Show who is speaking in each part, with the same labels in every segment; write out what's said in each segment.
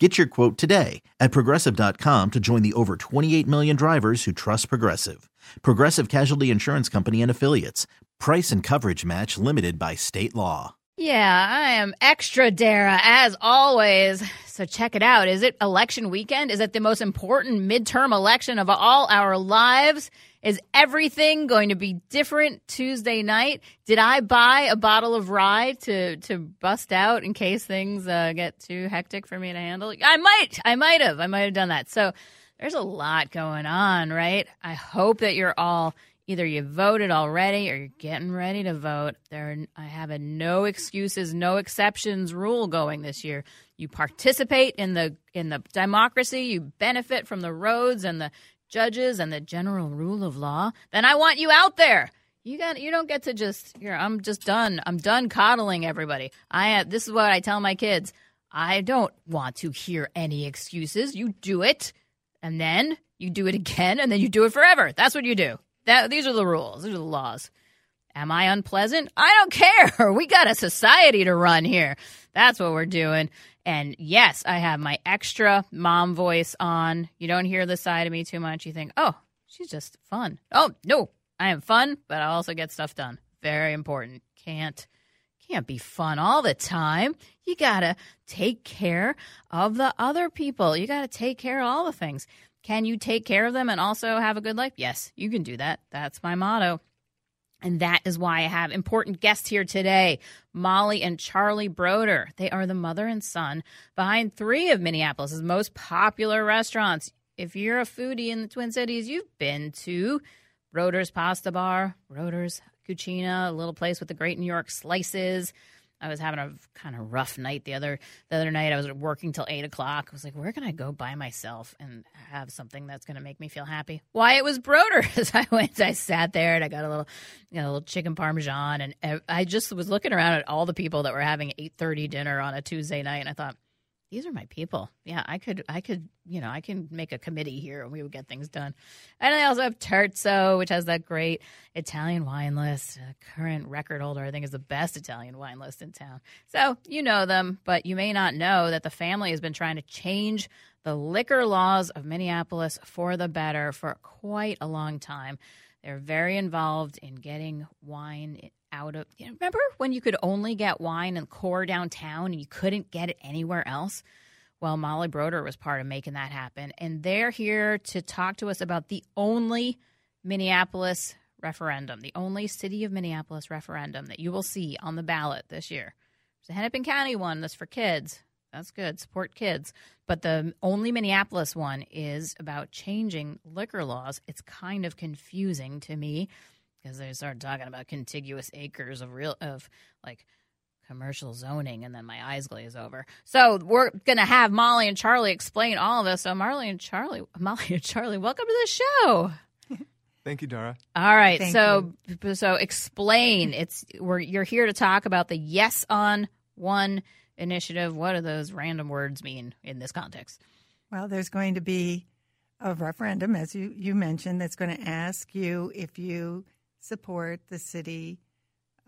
Speaker 1: Get your quote today at progressive.com to join the over 28 million drivers who trust Progressive. Progressive Casualty Insurance Company and Affiliates. Price and coverage match limited by state law.
Speaker 2: Yeah, I am extra Dara as always. So check it out. Is it election weekend? Is it the most important midterm election of all our lives? Is everything going to be different Tuesday night? Did I buy a bottle of rye to to bust out in case things uh, get too hectic for me to handle? I might. I might have. I might have done that. So there's a lot going on, right? I hope that you're all either you voted already or you're getting ready to vote. There, I have a no excuses, no exceptions rule going this year. You participate in the in the democracy. You benefit from the roads and the judges and the general rule of law. Then I want you out there. You got. You don't get to just. Here, I'm just done. I'm done coddling everybody. I. Uh, this is what I tell my kids. I don't want to hear any excuses. You do it, and then you do it again, and then you do it forever. That's what you do. That these are the rules. These are the laws. Am I unpleasant? I don't care. We got a society to run here. That's what we're doing. And yes, I have my extra mom voice on. You don't hear the side of me too much. You think, oh, she's just fun. Oh, no, I am fun, but I also get stuff done. Very important. Can't can't be fun all the time. You gotta take care of the other people. You gotta take care of all the things. Can you take care of them and also have a good life? Yes, you can do that. That's my motto. And that is why I have important guests here today Molly and Charlie Broder. They are the mother and son behind three of Minneapolis' most popular restaurants. If you're a foodie in the Twin Cities, you've been to Broder's Pasta Bar, Broder's Cucina, a little place with the great New York slices. I was having a kind of rough night the other the other night. I was working till eight o'clock. I was like, where can I go by myself and have something that's going to make me feel happy? Why it was Broder's. I went, I sat there and I got a little, you know, a little chicken parmesan, and I just was looking around at all the people that were having eight thirty dinner on a Tuesday night, and I thought, these are my people. Yeah, I could, I could, you know, I can make a committee here and we would get things done. And I also have Terzo, which has that great Italian wine list. A current record holder, I think, is the best Italian wine list in town. So you know them, but you may not know that the family has been trying to change the liquor laws of Minneapolis for the better for quite a long time. They're very involved in getting wine out of. You know, remember when you could only get wine in core downtown and you couldn't get it anywhere else? Well, Molly Broder was part of making that happen. And they're here to talk to us about the only Minneapolis referendum, the only city of Minneapolis referendum that you will see on the ballot this year. There's a Hennepin County one that's for kids. That's good. Support kids. But the only Minneapolis one is about changing liquor laws. It's kind of confusing to me because they started talking about contiguous acres of real of like commercial zoning and then my eyes glaze over. So we're going to have Molly and Charlie explain all of this. So Molly and Charlie, Molly and Charlie, welcome to the show.
Speaker 3: Thank you, Dara.
Speaker 2: All right. Thank so you. so explain. It's we're you're here to talk about the Yes on One initiative. What do those random words mean in this context?
Speaker 4: Well, there's going to be a referendum, as you, you mentioned, that's going to ask you if you support the city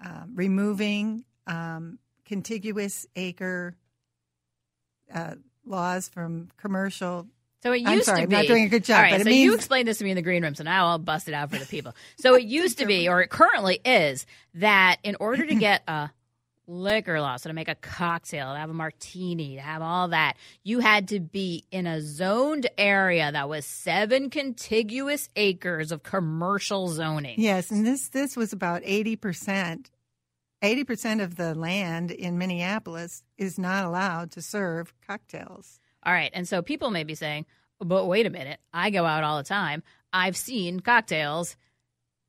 Speaker 4: um, removing um, contiguous acre uh, laws from commercial.
Speaker 2: So it used
Speaker 4: I'm sorry,
Speaker 2: to be.
Speaker 4: I'm not doing a good job.
Speaker 2: All right,
Speaker 4: but
Speaker 2: so
Speaker 4: means,
Speaker 2: you explained this to me in the green room, so now I'll bust it out for the people. So it used to be, or it currently is, that in order to get a liquor law. So to make a cocktail, to have a martini, to have all that, you had to be in a zoned area that was seven contiguous acres of commercial zoning.
Speaker 4: Yes, and this this was about eighty percent. Eighty percent of the land in Minneapolis is not allowed to serve cocktails.
Speaker 2: All right, and so people may be saying, "But wait a minute, I go out all the time. I've seen cocktails."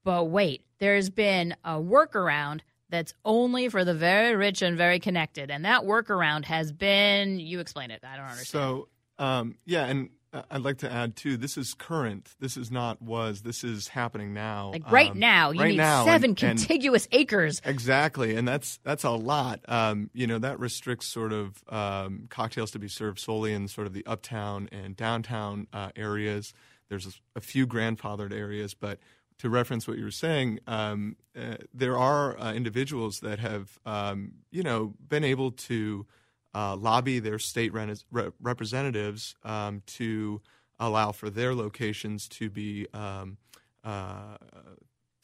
Speaker 2: But wait, there's been a workaround that's only for the very rich and very connected. And that workaround has been, you explain it. I don't understand.
Speaker 3: So, um, yeah, and I- I'd like to add too. This is current. This is not was. This is happening now.
Speaker 2: Like right
Speaker 3: Um,
Speaker 2: now, you
Speaker 3: right
Speaker 2: need
Speaker 3: now,
Speaker 2: seven
Speaker 3: and- and-
Speaker 2: contiguous acres.
Speaker 3: Exactly, and that's that's a lot. Um, you know, that restricts sort of um, cocktails to be served solely in sort of the uptown and downtown uh, areas. There's a, a few grandfathered areas, but to reference what you were saying, um, uh, there are uh, individuals that have, um, you know, been able to uh, lobby their state re- re- representatives um, to allow for their locations to be um, uh,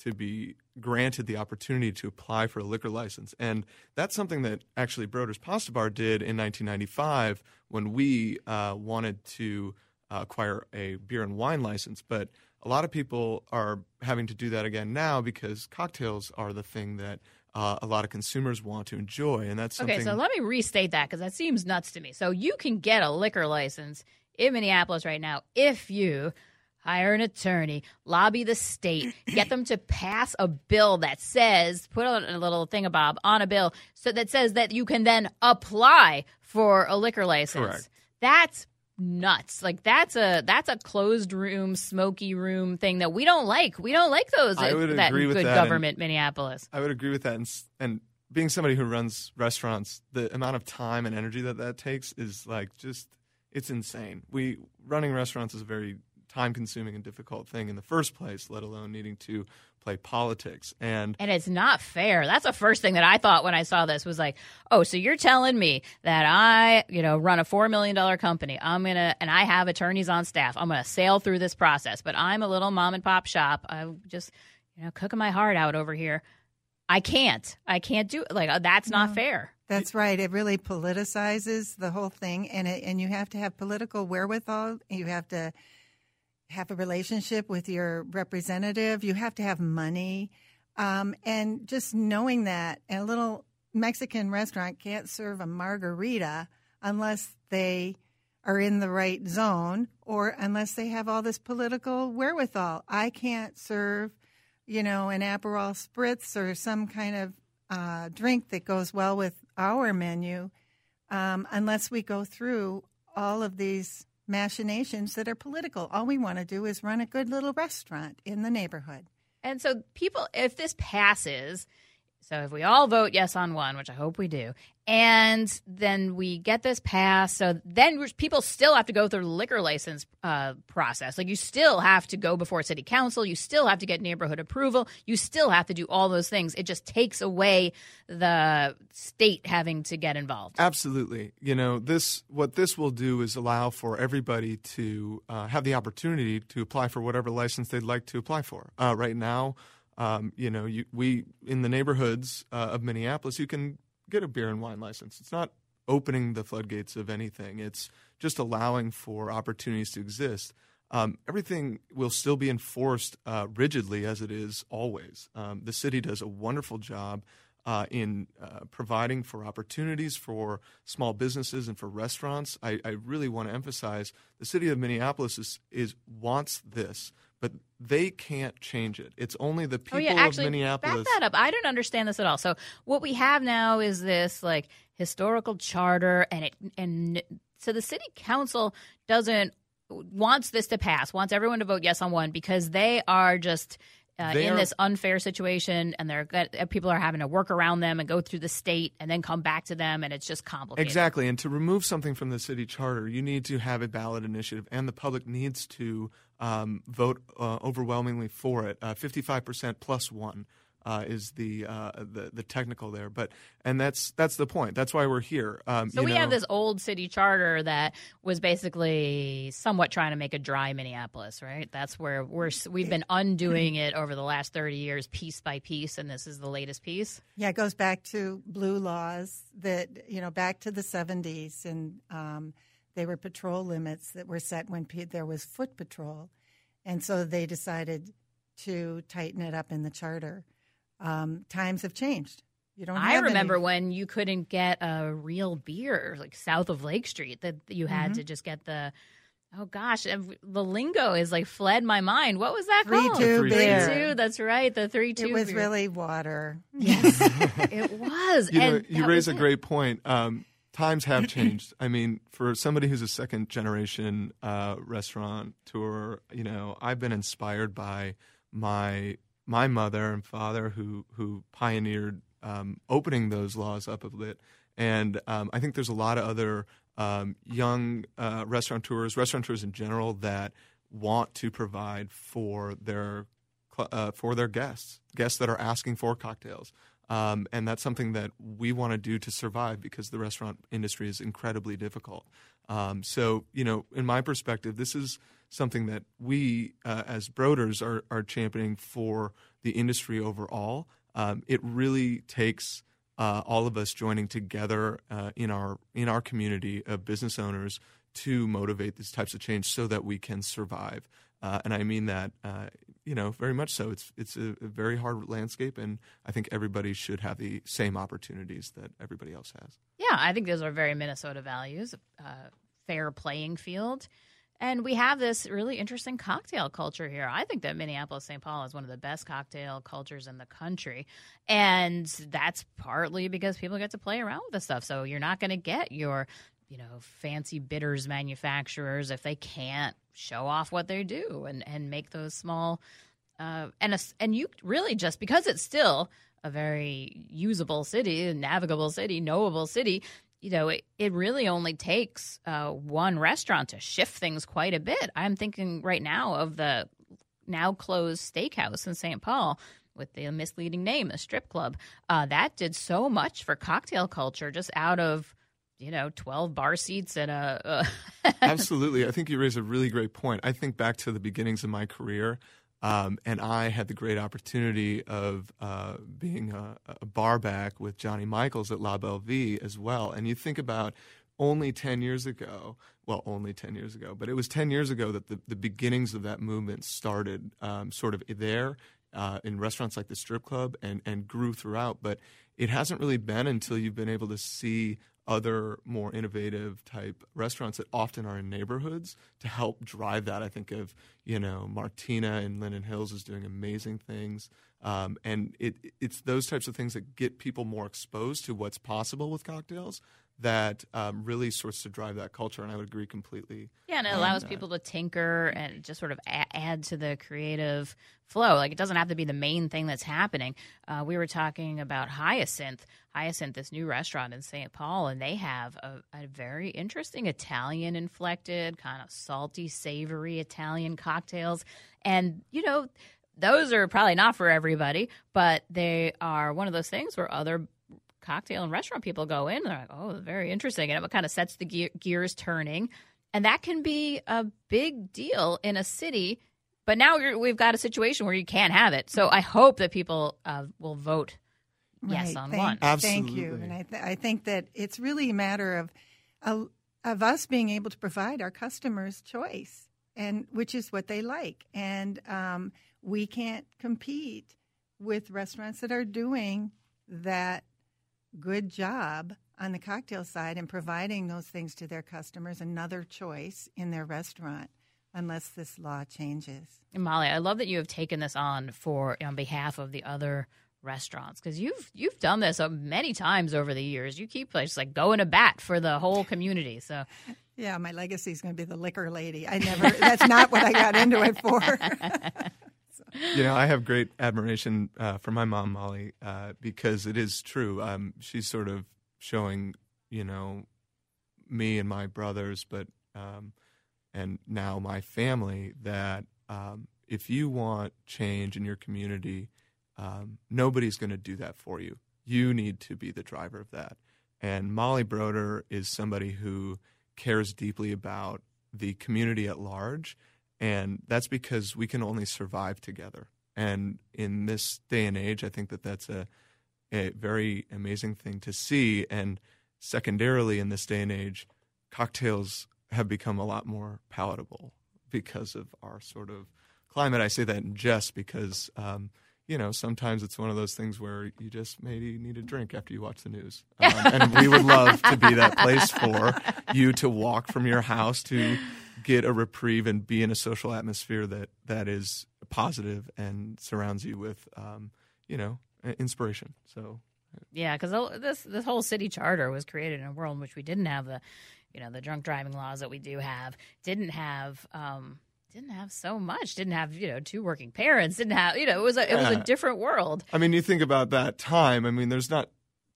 Speaker 3: to be granted the opportunity to apply for a liquor license. And that's something that actually Broders Pasta Bar did in 1995 when we uh, wanted to uh, acquire a beer and wine license. But a lot of people are having to do that again now because cocktails are the thing that uh, a lot of consumers want to enjoy. And that's something.
Speaker 2: Okay, so let me restate that because that seems nuts to me. So you can get a liquor license in Minneapolis right now if you hire an attorney, lobby the state, get them to pass a bill that says, put on a little thing, Bob, on a bill so that says that you can then apply for a liquor license.
Speaker 3: Correct.
Speaker 2: That's nuts. Like that's a that's a closed room, smoky room thing that we don't like. We don't like those.
Speaker 3: I would
Speaker 2: that
Speaker 3: agree with
Speaker 2: good
Speaker 3: that, and-
Speaker 2: government, Minneapolis.
Speaker 3: I would agree with that, and, and being somebody who runs restaurants, the amount of time and energy that that takes is like just it's insane. We running restaurants is a very time-consuming and difficult thing in the first place, let alone needing to play politics. And
Speaker 2: And it's not fair. That's the first thing that I thought when I saw this was like, oh, so you're telling me that I, you know, run a $4 million company. I'm going to, and I have attorneys on staff. I'm going to sail through this process, but I'm a little mom and pop shop. I'm just, you know, cooking my heart out over here. I can't. I can't do like uh, that's not fair.
Speaker 4: That's right. It really politicizes the whole thing, and it, and you have to have political wherewithal. You have to have a relationship with your representative. You have to have money, um, and just knowing that a little Mexican restaurant can't serve a margarita unless they are in the right zone or unless they have all this political wherewithal. I can't serve, you know, an Aperol spritz or some kind of uh, drink that goes well with our menu um, unless we go through all of these machinations that are political. All we want to do is run a good little restaurant in the neighborhood.
Speaker 2: And so, people, if this passes, so if we all vote yes on one, which I hope we do, and then we get this passed, so then people still have to go through the liquor license uh, process. Like you still have to go before city council, you still have to get neighborhood approval, you still have to do all those things. It just takes away the state having to get involved.
Speaker 3: Absolutely. You know, this what this will do is allow for everybody to uh, have the opportunity to apply for whatever license they'd like to apply for. Uh, right now, um, you know, you, we in the neighborhoods uh, of Minneapolis, you can get a beer and wine license. It's not opening the floodgates of anything. It's just allowing for opportunities to exist. Um, everything will still be enforced uh, rigidly as it is always. Um, the city does a wonderful job uh, in uh, providing for opportunities for small businesses and for restaurants. I, I really want to emphasize the city of Minneapolis is, is wants this, but they can't change it. It's only the people
Speaker 2: oh yeah, actually,
Speaker 3: of Minneapolis.
Speaker 2: back that up. I don't understand this at all. So what we have now is this like historical charter, and it and so the city council doesn't wants this to pass, wants everyone to vote yes on one because they are just. Uh, in this unfair situation, and they're uh, people are having to work around them and go through the state, and then come back to them, and it's just complicated.
Speaker 3: Exactly. And to remove something from the city charter, you need to have a ballot initiative, and the public needs to um, vote uh, overwhelmingly for it. Uh, Fifty-five percent plus one uh, is the, uh, the the technical there, but and that's that's the point. That's why we're here. Um,
Speaker 2: So
Speaker 3: you
Speaker 2: we
Speaker 3: know,
Speaker 2: have this old city charter that was basically somewhat trying to make a dry Minneapolis, right? That's where we're we've been undoing it over the last 30 years piece by piece and this is the latest piece.
Speaker 4: Yeah, it goes back to blue laws that, you know, back to the 70s. And um, they were patrol limits that were set when pe- there was foot patrol. And so they decided to tighten it up in the charter. Um, times have changed. You don't
Speaker 2: I remember
Speaker 4: any,
Speaker 2: when you couldn't get a real beer like south of Lake Street that you had
Speaker 4: Mm-hmm.
Speaker 2: to just get the Oh gosh, the lingo is like fled my mind. What was that
Speaker 4: Three
Speaker 2: called?
Speaker 4: two
Speaker 3: Three
Speaker 4: beer.
Speaker 2: Two. That's right. The three two.
Speaker 4: It was
Speaker 2: beer.
Speaker 4: really water.
Speaker 2: yes, it was.
Speaker 3: you, know, you raise
Speaker 2: was
Speaker 3: a
Speaker 2: it.
Speaker 3: great point. Um, times have changed. I mean, for somebody who's a second generation uh, tour, you know, I've been inspired by my my mother and father who who pioneered um, opening those laws up a bit, and um, I think there's a lot of other um, young uh, restaurateurs, restaurateurs in general, that want to provide for their uh, for their guests, guests that are asking for cocktails. Um, and that's something that we want to do to survive because the restaurant industry is incredibly difficult. Um, so, you know, in my perspective, this is something that we uh, as Broders are, are championing for the industry overall. Um, it really takes uh, all of us joining together uh, in our in our community of business owners to motivate these types of change so that we can survive. Uh, and I mean that, uh, you know, very much so. It's it's a, a, very hard landscape, and I think everybody should have the same opportunities that everybody else has.
Speaker 2: Yeah, I think those are very Minnesota values: uh, fair playing field. And we have this really interesting cocktail culture here. I think that Minneapolis St. Paul is one of the best cocktail cultures in the country. And that's partly because people get to play around with this stuff. So you're not going to get your you know fancy bitters manufacturers if they can't show off what they do and and make those small uh, and a, and you really just because it's still a very usable city, a navigable city, knowable city. You know, it, it really only takes uh, one restaurant to shift things quite a bit. I'm thinking right now of the now closed steakhouse in St. Paul with the misleading name, a strip club. Uh, that did so much for cocktail culture just out of you know, 12 bar seats and a.
Speaker 3: Absolutely. I think you raise a really great point. I think back to the beginnings of my career, um, and I had the great opportunity of uh, being a, a, bar back with Johnny Michaels at La Belle Vie as well. And you think about only 10 years ago, well, only 10 years ago, but it was 10 years ago that the, the beginnings of that movement started um, sort of there uh, in restaurants like the strip club and, and grew throughout. But it hasn't really been until you've been able to see other more innovative type restaurants that often are in neighborhoods to help drive that. I think of you know Martina in Linden Hills is doing amazing things, um, and it it's those types of things that get people more exposed to what's possible with cocktails that um, really sorts to drive that culture. And I would agree completely.
Speaker 2: Yeah, and it allows people to tinker and just sort of a- add to the creative flow. Like it doesn't have to be the main thing that's happening. Uh, we were talking about Hyacinth. Hyacinth, this new restaurant in St. Paul, and they have a, a very interesting Italian inflected, kind of salty, savory Italian cocktails. And, you know, those are probably not for everybody, but they are one of those things where other cocktail and restaurant people go in and they're like, oh, very interesting. And it kind of sets the gear, gears turning. And that can be a big deal in a city. But now we've got a situation where you can't have it. So I hope that people uh, will vote yes on
Speaker 4: thank,
Speaker 2: one.
Speaker 3: Absolutely.
Speaker 4: Thank you. And I, th- I think that it's really a matter of, uh, of us being able to provide our customers choice, and which is what they like. And um, we can't compete with restaurants that are doing that good job on the cocktail side and providing those things to their customers, another choice in their restaurant, unless this law changes.
Speaker 2: Molly, I love that you have taken this on for on behalf of the other restaurants because you've you've done this uh, many times over the years. You keep just like going to bat for the whole community. So.
Speaker 4: Yeah, my legacy is going to be the liquor lady. I never. that's not what I got into it for.
Speaker 3: you know, I have great admiration uh, for my mom, Molly, uh, because it is true. Um, she's sort of showing, you know, me and my brothers, but um, and now my family that um, if you want change in your community, um, nobody's going to do that for you. You need to be the driver of that. And Molly Broder is somebody who cares deeply about the community at large and that's because we can only survive together. And in this day and age, I think that that's a, a very amazing thing to see. And secondarily, in this day and age, cocktails have become a lot more palatable because of our sort of climate. I say that in jest because um, you know, sometimes it's one of those things where you just maybe need a drink after you watch the news. Um, and we would love to be that place for you to walk from your house to get a reprieve and be in a social atmosphere that, that is positive and surrounds you with, um, you know, inspiration. So
Speaker 2: Yeah, because this this whole city charter was created in a world in which we didn't have the, you know, the drunk driving laws that we do have. Didn't have. Um, didn't have so much. Didn't have you know two working parents. Didn't have you know it was a it was a different world.
Speaker 3: I mean, you think about that time. I mean, there's not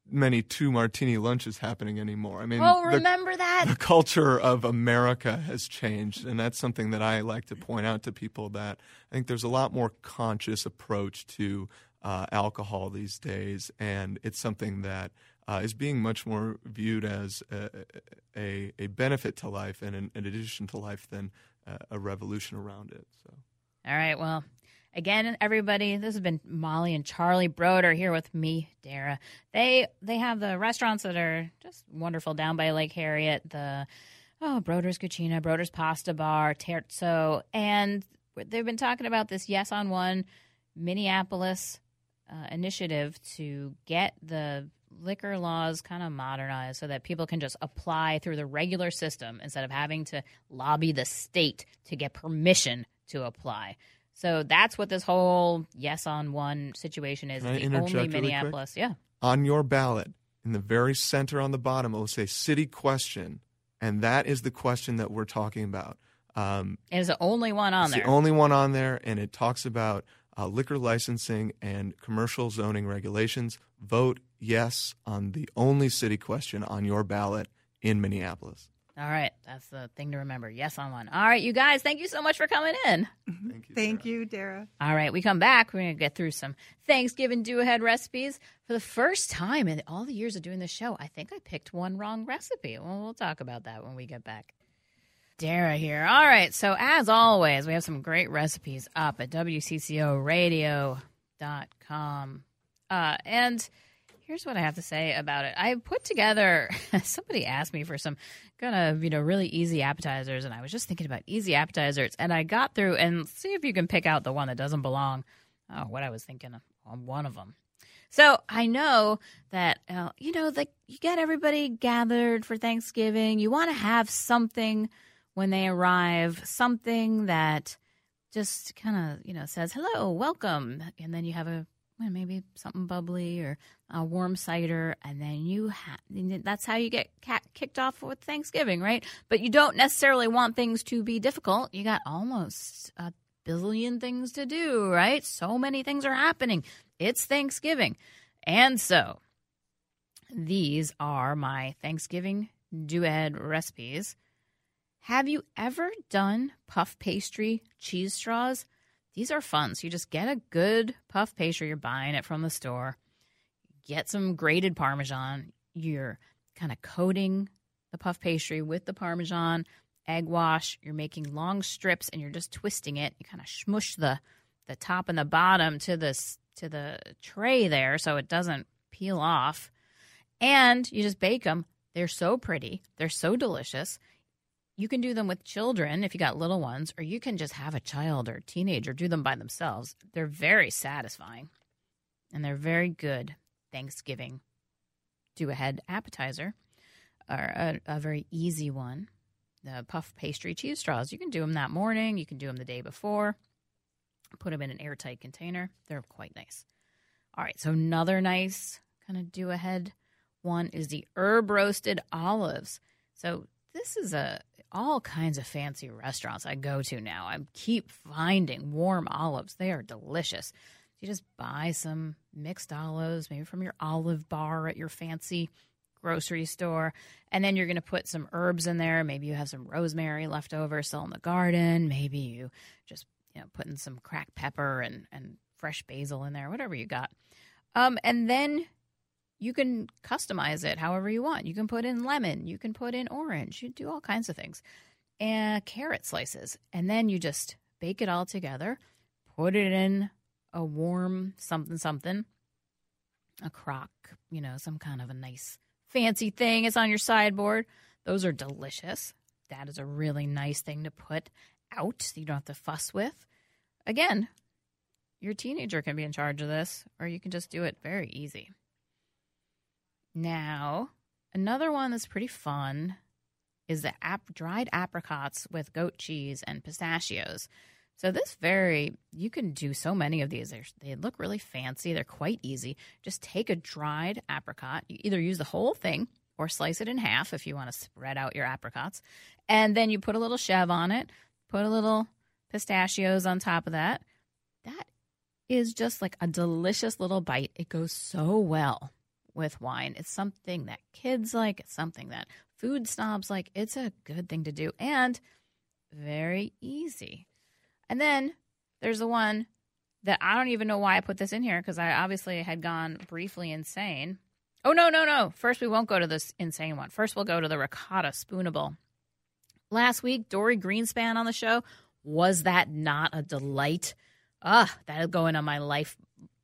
Speaker 3: many two martini lunches happening anymore. I mean,
Speaker 2: Oh,
Speaker 3: the-
Speaker 2: remember that?
Speaker 3: the culture of America has changed, and that's something that I like to point out to people. That I think there's a lot more conscious approach to uh, alcohol these days, and it's something that uh, is being much more viewed as a, a, a benefit to life and an, an addition to life than uh, a revolution around it. So.
Speaker 2: All right. Well, again, everybody, this has been Molly and Charlie Broder here with me, Dara. They they have the restaurants that are just wonderful down by Lake Harriet. The oh, Broder's Cucina, Broder's Pasta Bar, Terzo, and they've been talking about this Yes on One Minneapolis uh, initiative to get the liquor laws kind of modernized so that people can just apply through the regular system instead of having to lobby the state to get permission to apply. So that's what this whole yes on one situation is. It's the only
Speaker 3: really?
Speaker 2: Minneapolis. Yeah.
Speaker 3: on your ballot, in the very center on the bottom, it will say city question. And that is the question that we're talking about. Um,
Speaker 2: It is the only one on
Speaker 3: it's
Speaker 2: there.
Speaker 3: the only one on there, and it talks about uh, liquor licensing and commercial zoning regulations. Vote yes on the only city question on your ballot in Minneapolis.
Speaker 2: All right. That's the thing to remember. Yes on one. All right, you guys, thank you so much for coming in.
Speaker 3: Thank you.
Speaker 4: Thank you, Dara.
Speaker 2: All right, we come back. We're going to get through some Thanksgiving do ahead recipes. For the first time in all the years of doing the show, I think I picked one wrong recipe. Well, we'll talk about that when we get back. Dara here. All right, so as always, we have some great recipes up at WCCOradio.com. Uh, and here's what I have to say about it. I put together, somebody asked me for some kind of, you know, really easy appetizers, and I was just thinking about easy appetizers, and I got through and see if you can pick out the one that doesn't belong. Oh, what I was thinking on one of them. So I know that uh, you know like you get everybody gathered for Thanksgiving. You want to have something when they arrive, something that just kind of you know says hello, welcome, and then you have a well, maybe something bubbly or a warm cider, and then you ha- that's how you get kicked off with Thanksgiving, right? But you don't necessarily want things to be difficult. You got almost a billion things to do, right? So many things are happening. It's Thanksgiving. And so these are my Thanksgiving ahead recipes. Have you ever done puff pastry cheese straws? These are fun. So you just get a good puff pastry, you're buying it from the store, get some grated Parmesan, you're kind of coating the puff pastry with the Parmesan, egg wash, you're making long strips and you're just twisting it. You kind of smush the the top and the bottom to this to the tray there so it doesn't peel off. And you just bake them. They're so pretty. They're so delicious. You can do them with children if you got little ones, or you can just have a child or teenager do them by themselves. They're very satisfying and they're very good Thanksgiving do ahead appetizer or a, a very easy one. The puff pastry cheese straws. You can do them that morning, you can do them the day before. Put them in an airtight container. They're quite nice. All right, so another nice kind of do ahead one is the herb roasted olives. So this is a all kinds of fancy restaurants I go to now. I keep finding warm olives. They are delicious. You just buy some mixed olives, maybe from your olive bar at your fancy grocery store, and then you're going to put some herbs in there. Maybe you have some rosemary left over still in the garden. Maybe you just you know putting some cracked pepper and and fresh basil in there, whatever you got. Um, and then you can customize it however you want. You can put in lemon, you can put in orange, you do all kinds of things, and carrot slices, and then you just bake it all together. Put it in a warm something something, a crock, you know, some kind of a nice fancy thing. It's on your sideboard. Those are delicious. That is a really nice thing to put out so you don't have to fuss with. Again, your teenager can be in charge of this, or you can just do it very easy. Now, another one that's pretty fun is the ap- dried apricots with goat cheese and pistachios. So this very you can do so many of these. They're, they look really fancy. They're quite easy. Just take a dried apricot. You either use the whole thing or slice it in half if you want to spread out your apricots, and then you put a little chev on it. Put a little pistachios on top of that. That is just like a delicious little bite. It goes so well with wine. It's something that kids like. It's something that food snobs like. It's a good thing to do and very easy. And then there's the one that I don't even know why I put this in here because I obviously had gone briefly insane. Oh, no, no, no. First, we won't go to this insane one. First, we'll go to the ricotta spoonable. Last week, Dorie Greenspan on the show. Was that not a delight? Ah, that'll go on my life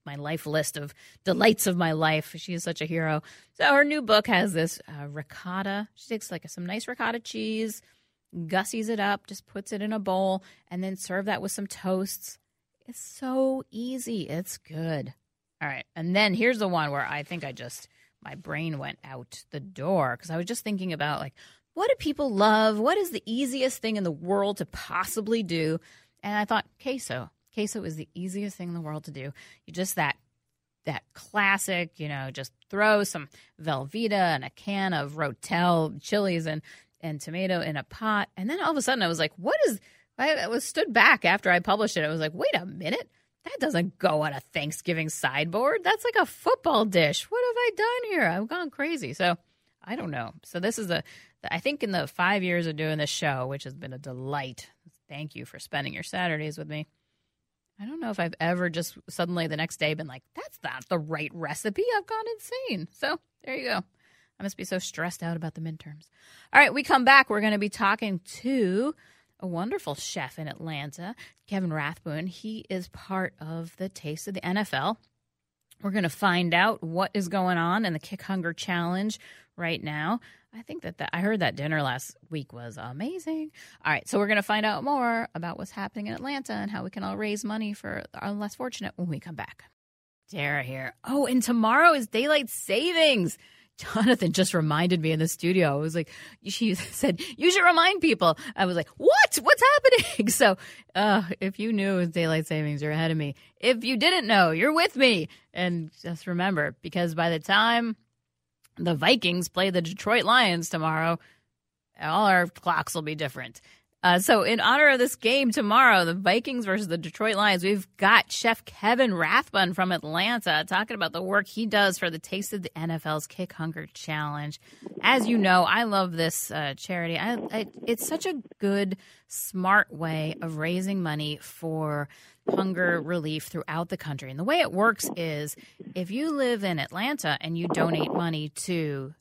Speaker 2: my life list of delights of my life. She is such a hero. So her new book has this uh, ricotta. She takes like some nice ricotta cheese, gussies it up, just puts it in a bowl, and then serve that with some toasts. It's so easy. It's good. All right. And then here's the one where I think I just, my brain went out the door because I was just thinking about like, what do people love? What is the easiest thing in the world to possibly do? And I thought, queso. Queso is the easiest thing in the world to do. You just that that classic, you know, just throw some Velveeta and a can of Rotel chilies and and tomato in a pot. And then all of a sudden I was like, what is, I was stood back after I published it. I was like, wait a minute. That doesn't go on a Thanksgiving sideboard. That's like a football dish. What have I done here? I've gone crazy. So I don't know. So this is a, I think in the five years of doing this show, which has been a delight. Thank you for spending your Saturdays with me. I don't know if I've ever just suddenly the next day been like, that's not the right recipe. I've gone insane. So there you go. I must be so stressed out about the midterms. All right, we come back. We're going to be talking to a wonderful chef in Atlanta, Kevin Rathbun. He is part of the Taste of the NFL. We're going to find out what is going on in the Kick Hunger Challenge right now. I think that I heard that dinner last week was amazing. All right, so we're going to find out more about what's happening in Atlanta and how we can all raise money for our less fortunate when we come back. Dara here. Oh, and tomorrow is daylight savings. Jonathan just reminded me in the studio. I was like, she said, you should remind people. I was like, what? What's happening? So, uh, if you knew daylight savings, you're ahead of me. If you didn't know, you're with me. And just remember, because by the time the Vikings play the Detroit Lions tomorrow, all our clocks will be different. Uh, so, in honor of this game tomorrow, the Vikings versus the Detroit Lions, we've got Chef Kevin Rathbun from Atlanta talking about the work he does for the Taste of the NFL's Kick Hunger Challenge. As you know, I love this uh, charity. I, I, it's such a good, smart way of raising money for hunger relief throughout the country. And the way it works is if you live in Atlanta and you donate money to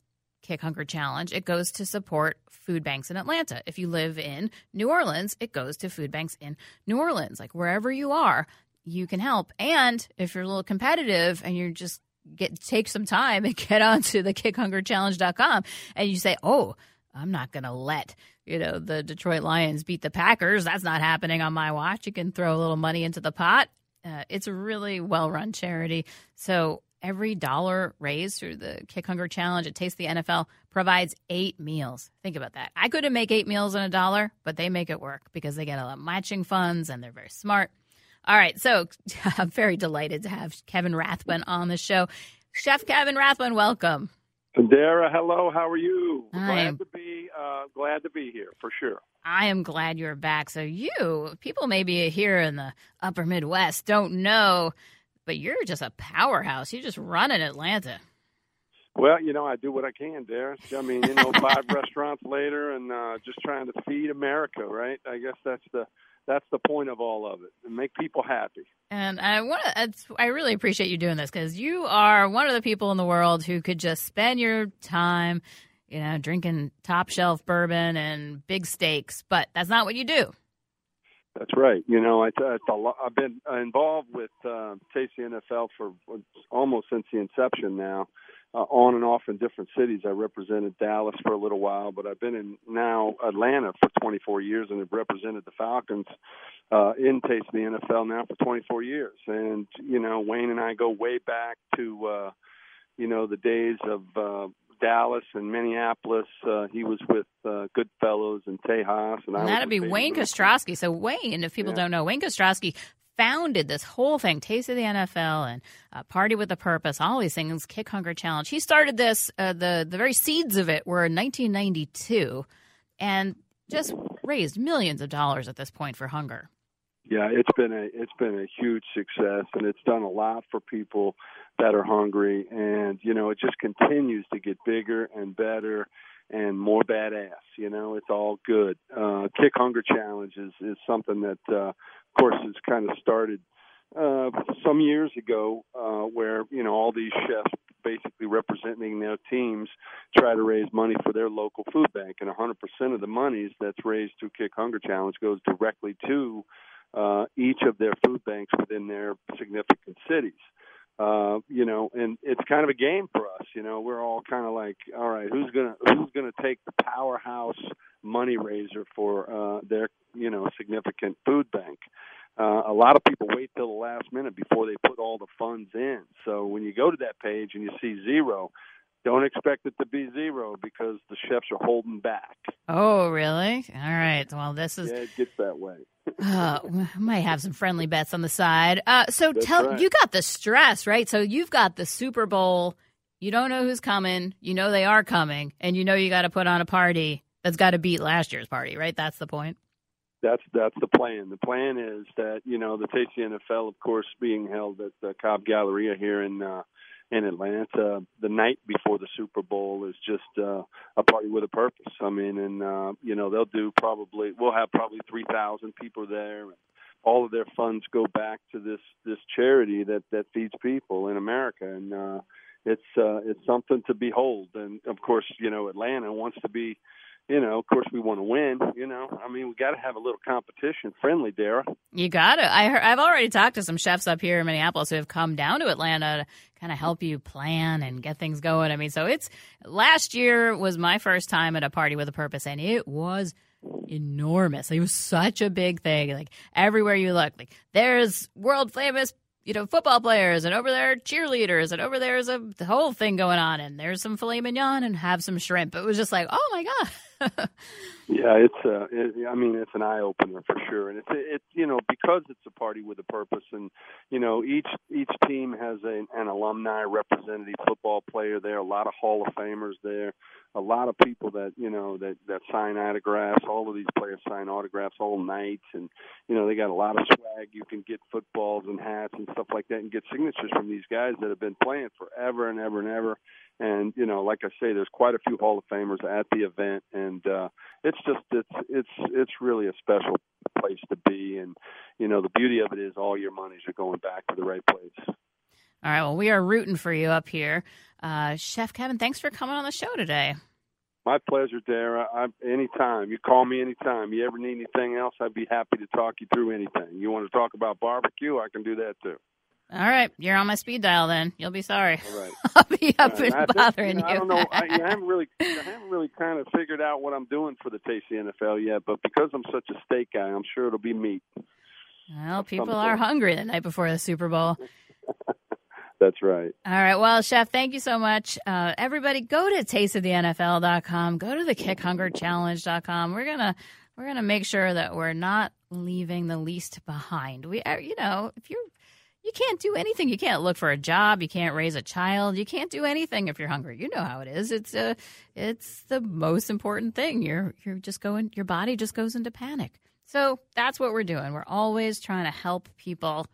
Speaker 2: Kick Hunger Challenge, it goes to support food banks in Atlanta. If you live in New Orleans, it goes to food banks in New Orleans. Like wherever you are, you can help. And if you're a little competitive and you're just get take some time and get onto the kickhungerchallenge.com and you say, "Oh, I'm not going to let you know the Detroit Lions beat the Packers. That's not happening on my watch." You can throw a little money into the pot. Uh, it's a really well run charity. So every dollar raised through the Kick Hunger Challenge at Taste the NFL provides eight meals. Think about that. I couldn't make eight meals in a dollar, but they make it work because they get a lot of matching funds and they're very smart. All right, so I'm very delighted to have Kevin Rathbun on the show. Chef Kevin Rathbun, welcome.
Speaker 5: Dara, hello. How are you?
Speaker 2: I
Speaker 5: glad
Speaker 2: am-
Speaker 5: to be uh, glad to be here for sure.
Speaker 2: I am glad you're back. So you, people maybe here in the upper Midwest don't know, but you're just a powerhouse. You just run in Atlanta.
Speaker 5: Well, you know, I do what I can, Dara. I mean, you know, five restaurants later, and uh, just trying to feed America, right? I guess that's the that's the point of all of it, and make people happy.
Speaker 2: And I want to, I really appreciate you doing this because you are one of the people in the world who could just spend your time, you know, drinking top shelf bourbon and big steaks, but that's not what you do.
Speaker 5: That's right. You know, I, I've been involved with uh, Taste the NFL for almost since the inception now, uh, on and off in different cities. I represented Dallas for a little while, but I've been in now Atlanta for 24 years and have represented the Falcons uh, in Taste the NFL now for 24 years. And you know, Wayne and I go way back to uh, you know the days of uh, Dallas and Minneapolis. Uh, he was with uh, Goodfellow's and Tejas, and,
Speaker 2: and that'd be Wayne Kostroski. So Wayne, if people yeah. don't know, Wayne Kostroski founded this whole thing, Taste of the NFL and uh, Party with a Purpose, all these things, Kick Hunger Challenge. He started this. Uh, the the very seeds of it were in 1992, and just raised millions of dollars at this point for hunger.
Speaker 5: Yeah, it's been a it's been a huge success, and it's done a lot for people that are hungry, and you know it just continues to get bigger and better and more badass. You know, it's all good. Uh, Kick Hunger Challenge is is something that, uh, of course, has kind of started uh, some years ago, uh, where you know all these chefs basically representing their teams try to raise money for their local food bank, and 100% of the monies that's raised through Kick Hunger Challenge goes directly to uh, each of their food banks within their significant cities. Uh, you know, and it's kind of a game for us. You know, we're all kind of like, all right, who's gonna who's gonna take the powerhouse money raiser for uh, their you know significant food bank? Uh, a lot of people wait till the last minute before they put all the funds in. So when you go to that page and you see zero, don't expect it to be zero because the chefs are holding back.
Speaker 2: Oh, really? All right. Well, this is.
Speaker 5: Yeah, it gets that way.
Speaker 2: uh, might have some friendly bets on the side. Uh, so That's tell right. you got the stress, right? So you've got the Super Bowl. You don't know who's coming. You know they are coming, and you know you got to put on a party that's got to beat last year's party, right? That's the point.
Speaker 5: That's that's the plan. The plan is that you know the Tasty NFL, of course, being held at the Cobb Galleria here in uh, in Atlanta the night before the Super Bowl is just uh, a party with a purpose. I mean, and uh, you know they'll do probably we'll have probably three thousand people there. And all of their funds go back to this this charity that that feeds people in America, and uh, it's uh, it's something to behold. And of course, you know Atlanta wants to be you know, of course, we want to win. You know, I mean, we got to have a little competition, friendly, Dara.
Speaker 2: You got heard, I've already talked to some chefs up here in Minneapolis who have come down to Atlanta to kind of help you plan and get things going. I mean, so it's last year was my first time at a party with a purpose, and it was enormous. It was such a big thing. Like everywhere you look, like there's world famous you know, football players, and over there cheerleaders, and over there's a whole thing going on, and there's some filet mignon and have some shrimp. It was just like, oh my god.
Speaker 5: yeah, it's uh, it, I mean, it's an eye opener for sure, and it's it's you know because it's a party with a purpose, and you know each each team has a, an alumni representative football player there, a lot of Hall of Famers there a lot of people that you know that that sign autographs. All of these players sign autographs all night, and you know they got a lot of swag. You can get footballs and hats and stuff like that, and get signatures from these guys that have been playing forever and ever and ever. And you know, like I say, there's quite a few Hall of Famers at the event, and uh, it's just it's it's it's really a special place to be. And you know, the beauty of it is all your monies are going back to the right place.
Speaker 2: All right. Well, we are rooting for you up here. Uh, Chef Kevin, thanks for coming on the show today.
Speaker 5: My pleasure, Dara. I, anytime. You call me anytime. You ever need anything else, I'd be happy to talk you through anything. You want to talk about barbecue, I can do that too.
Speaker 2: All right, you're on my speed dial. Then you'll be sorry.
Speaker 5: All right,
Speaker 2: I'll be up and, and bothering
Speaker 5: think,
Speaker 2: you.
Speaker 5: Know, I don't know. I, I, haven't really, I haven't really kind of figured out what I'm doing for the Tasty NFL yet. But because I'm such a steak guy, I'm sure it'll be meat.
Speaker 2: Well, people are hungry the night before the Super Bowl.
Speaker 5: That's right.
Speaker 2: All right. Well, Chef, thank you so much. Uh, everybody, go to tasteofthenfl.com. Go to the kickhungerchallenge.com. We're gonna we're gonna make sure that we're not leaving the least behind. We, are, you know, if you're you can't do anything. You can't look for a job. You can't raise a child. You can't do anything if you're hungry. You know how it is. It's uh, it's the most important thing. You're you're just going. Your body just goes into panic. So that's what we're doing. We're always trying to help people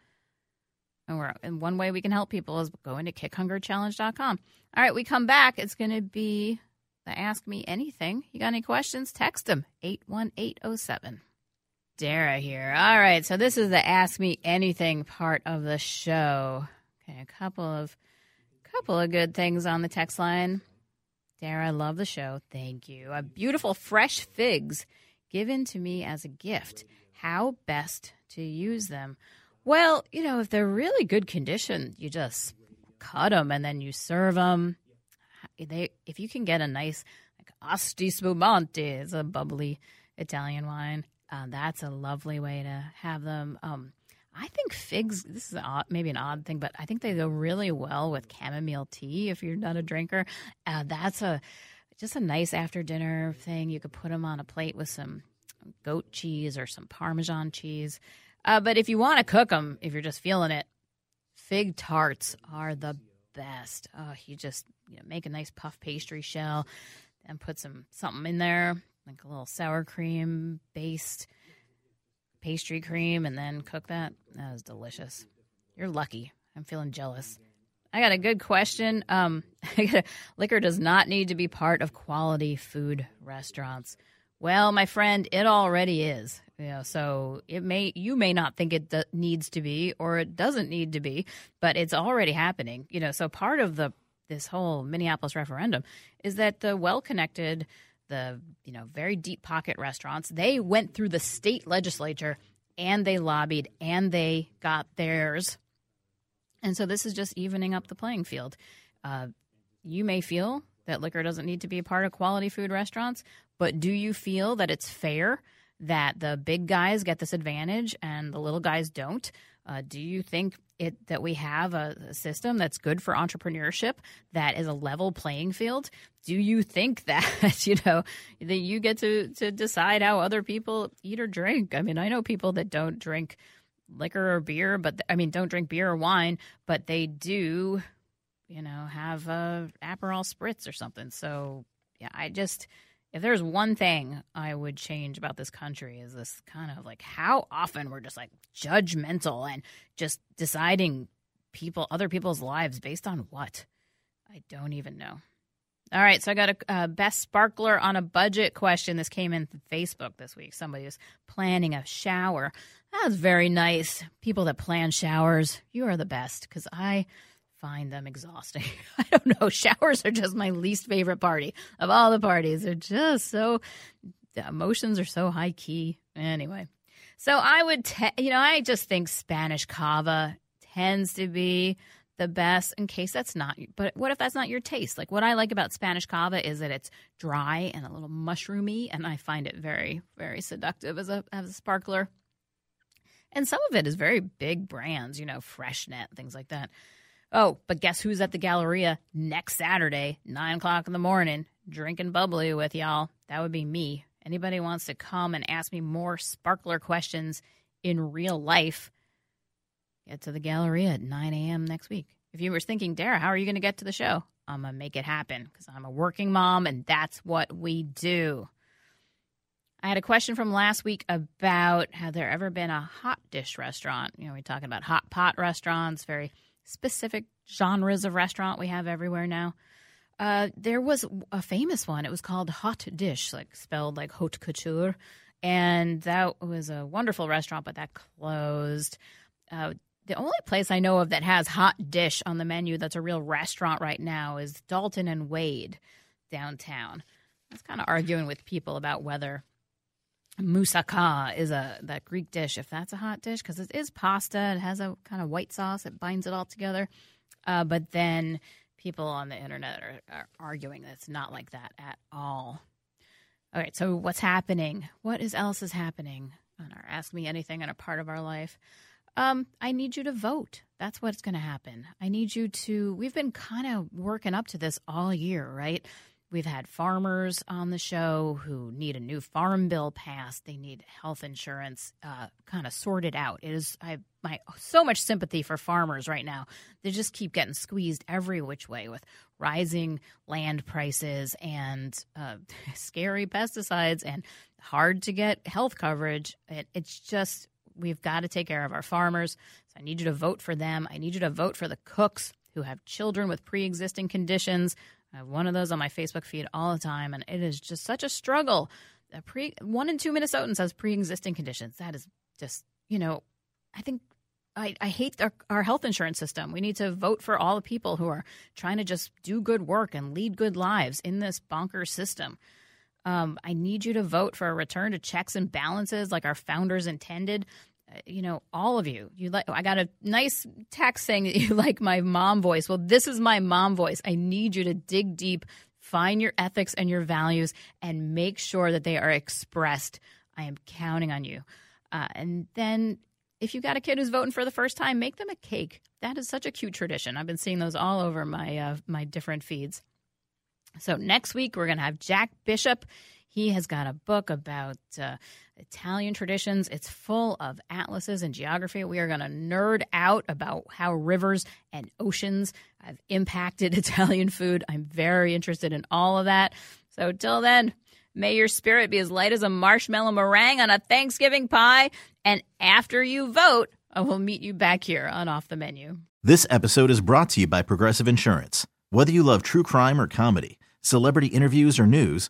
Speaker 2: and, we're, and one way we can help people is going to kickhungerchallenge.com. All right, we come back. It's going to be the Ask Me Anything. You got any questions? Text them 81807. Dara here. All right, so this is the Ask Me Anything part of the show. Okay, a couple of couple of good things on the text line. Dara, love the show. Thank you. A beautiful fresh figs given to me as a gift. How best to use them? Well, you know, if they're really good condition, you just cut them and then you serve them. They, if you can get a nice like Asti Spumante, it's a bubbly Italian wine. Uh, that's a lovely way to have them. Um, I think figs. This is odd, maybe an odd thing, but I think they go really well with chamomile tea. If you're not a drinker, uh, that's a just a nice after dinner thing. You could put them on a plate with some goat cheese or some Parmesan cheese. Uh, but if you want to cook them, if you're just feeling it, fig tarts are the best. Oh, you just you know, make a nice puff pastry shell and put some something in there, like a little sour cream based pastry cream, and then cook that. That was delicious. You're lucky. I'm feeling jealous. I got a good question. Um, liquor does not need to be part of quality food restaurants. Well, my friend, it already is. You know, so it may you may not think it do- needs to be or it doesn't need to be, but it's already happening. You know, so part of the this whole Minneapolis referendum is that the well-connected, the you know very deep pocket restaurants they went through the state legislature and they lobbied and they got theirs, and so this is just evening up the playing field. Uh, you may feel that liquor doesn't need to be a part of quality food restaurants, but do you feel that it's fair that the big guys get this advantage and the little guys don't? Uh, do you think it that we have a, a, system that's good for entrepreneurship that is a level playing field? Do you think that you know that you get to to decide how other people eat or drink? I mean, I know people that don't drink liquor or beer, but I mean, don't drink beer or wine, but they do, you know, have a Aperol spritz or something. So yeah, I just if there's one thing I would change about this country is this kind of like how often we're just like judgmental and just deciding people other people's lives based on what I don't even know. All right, so I got a uh, best sparkler on a budget question. This came in Facebook this week. Somebody was planning a shower. That's very nice. People that plan showers, you are the best because I find them exhausting. I don't know. Showers are just my least favorite party of all the parties. They're just so, the emotions are so high key. Anyway, so I would, te- you know, I just think Spanish cava tends to be the best in case that's not, but what if that's not your taste? Like what I like about Spanish cava is that it's dry and a little mushroomy, and I find it very, very seductive as a, as a sparkler. And some of it is very big brands, you know, Freixenet, things like that. Oh, but guess who's at the Galleria next Saturday, 9 o'clock in the morning, drinking bubbly with y'all? That would be me. Anybody wants to come and ask me more sparkler questions in real life, get to the Galleria at 9 a.m. next week. If you were thinking, Dara, how are you going to get to the show? I'm going to make it happen because I'm a working mom and that's what we do. I had a question from last week about have there ever been a hot dish restaurant? You know, we're talking about hot pot restaurants, very specific genres of restaurant we have everywhere now. Uh, there was a famous one. It was called Haute Dish, like spelled like haute couture, and that was a wonderful restaurant, but that closed. Uh, the only place I know of that has hot dish on the menu that's a real restaurant right now is Dalton and Wade downtown. I was kind of arguing with people about whether moussaka is a that Greek dish, if that's a hot dish, because it is pasta. It has a kind of white sauce. It binds it all together. Uh, but then people on the internet are, are arguing that it's not like that at all. All right, so what's happening? What is else is happening on our Ask Me Anything on a part of our life? Um, I need you to vote. That's what's going to happen. I need you to. We've been kind of working up to this all year, right? We've had farmers on the show who need a new farm bill passed. They need health insurance uh, kind of sorted out. It is I my so much sympathy for farmers right now. They just keep getting squeezed every which way with rising land prices and uh, scary pesticides and hard to get health coverage. It, it's just we've got to take care of our farmers. So I need you to vote for them. I need you to vote for the cooks who have children with pre-existing conditions I have one of those on my Facebook feed all the time, and it is just such a struggle. A pre one in two Minnesotans has pre-existing conditions. That is just you know, I think I, I hate our, our health insurance system. We need to vote for all the people who are trying to just do good work and lead good lives in this bonkers system. Um, I need you to vote for a return to checks and balances like our founders intended. You know, all of you. You like I got a nice text saying that you like my mom voice. Well, this is my mom voice. I need you to dig deep, find your ethics and your values and make sure that they are expressed. I am counting on you. Uh, and then if you got a kid who's voting for the first time, make them a cake. That is such a cute tradition. I've been seeing those all over my uh, my different feeds. So next week we're going to have Jack Bishop. He has got a book about uh, Italian traditions. It's full of atlases and geography. We are going to nerd out about how rivers and oceans have impacted Italian food. I'm very interested in all of that. So till then, may your spirit be as light as a marshmallow meringue on a Thanksgiving pie. And after you vote, I will meet you back here on Off the Menu.
Speaker 1: This episode is brought to you by Progressive Insurance. Whether you love true crime or comedy, celebrity interviews or news,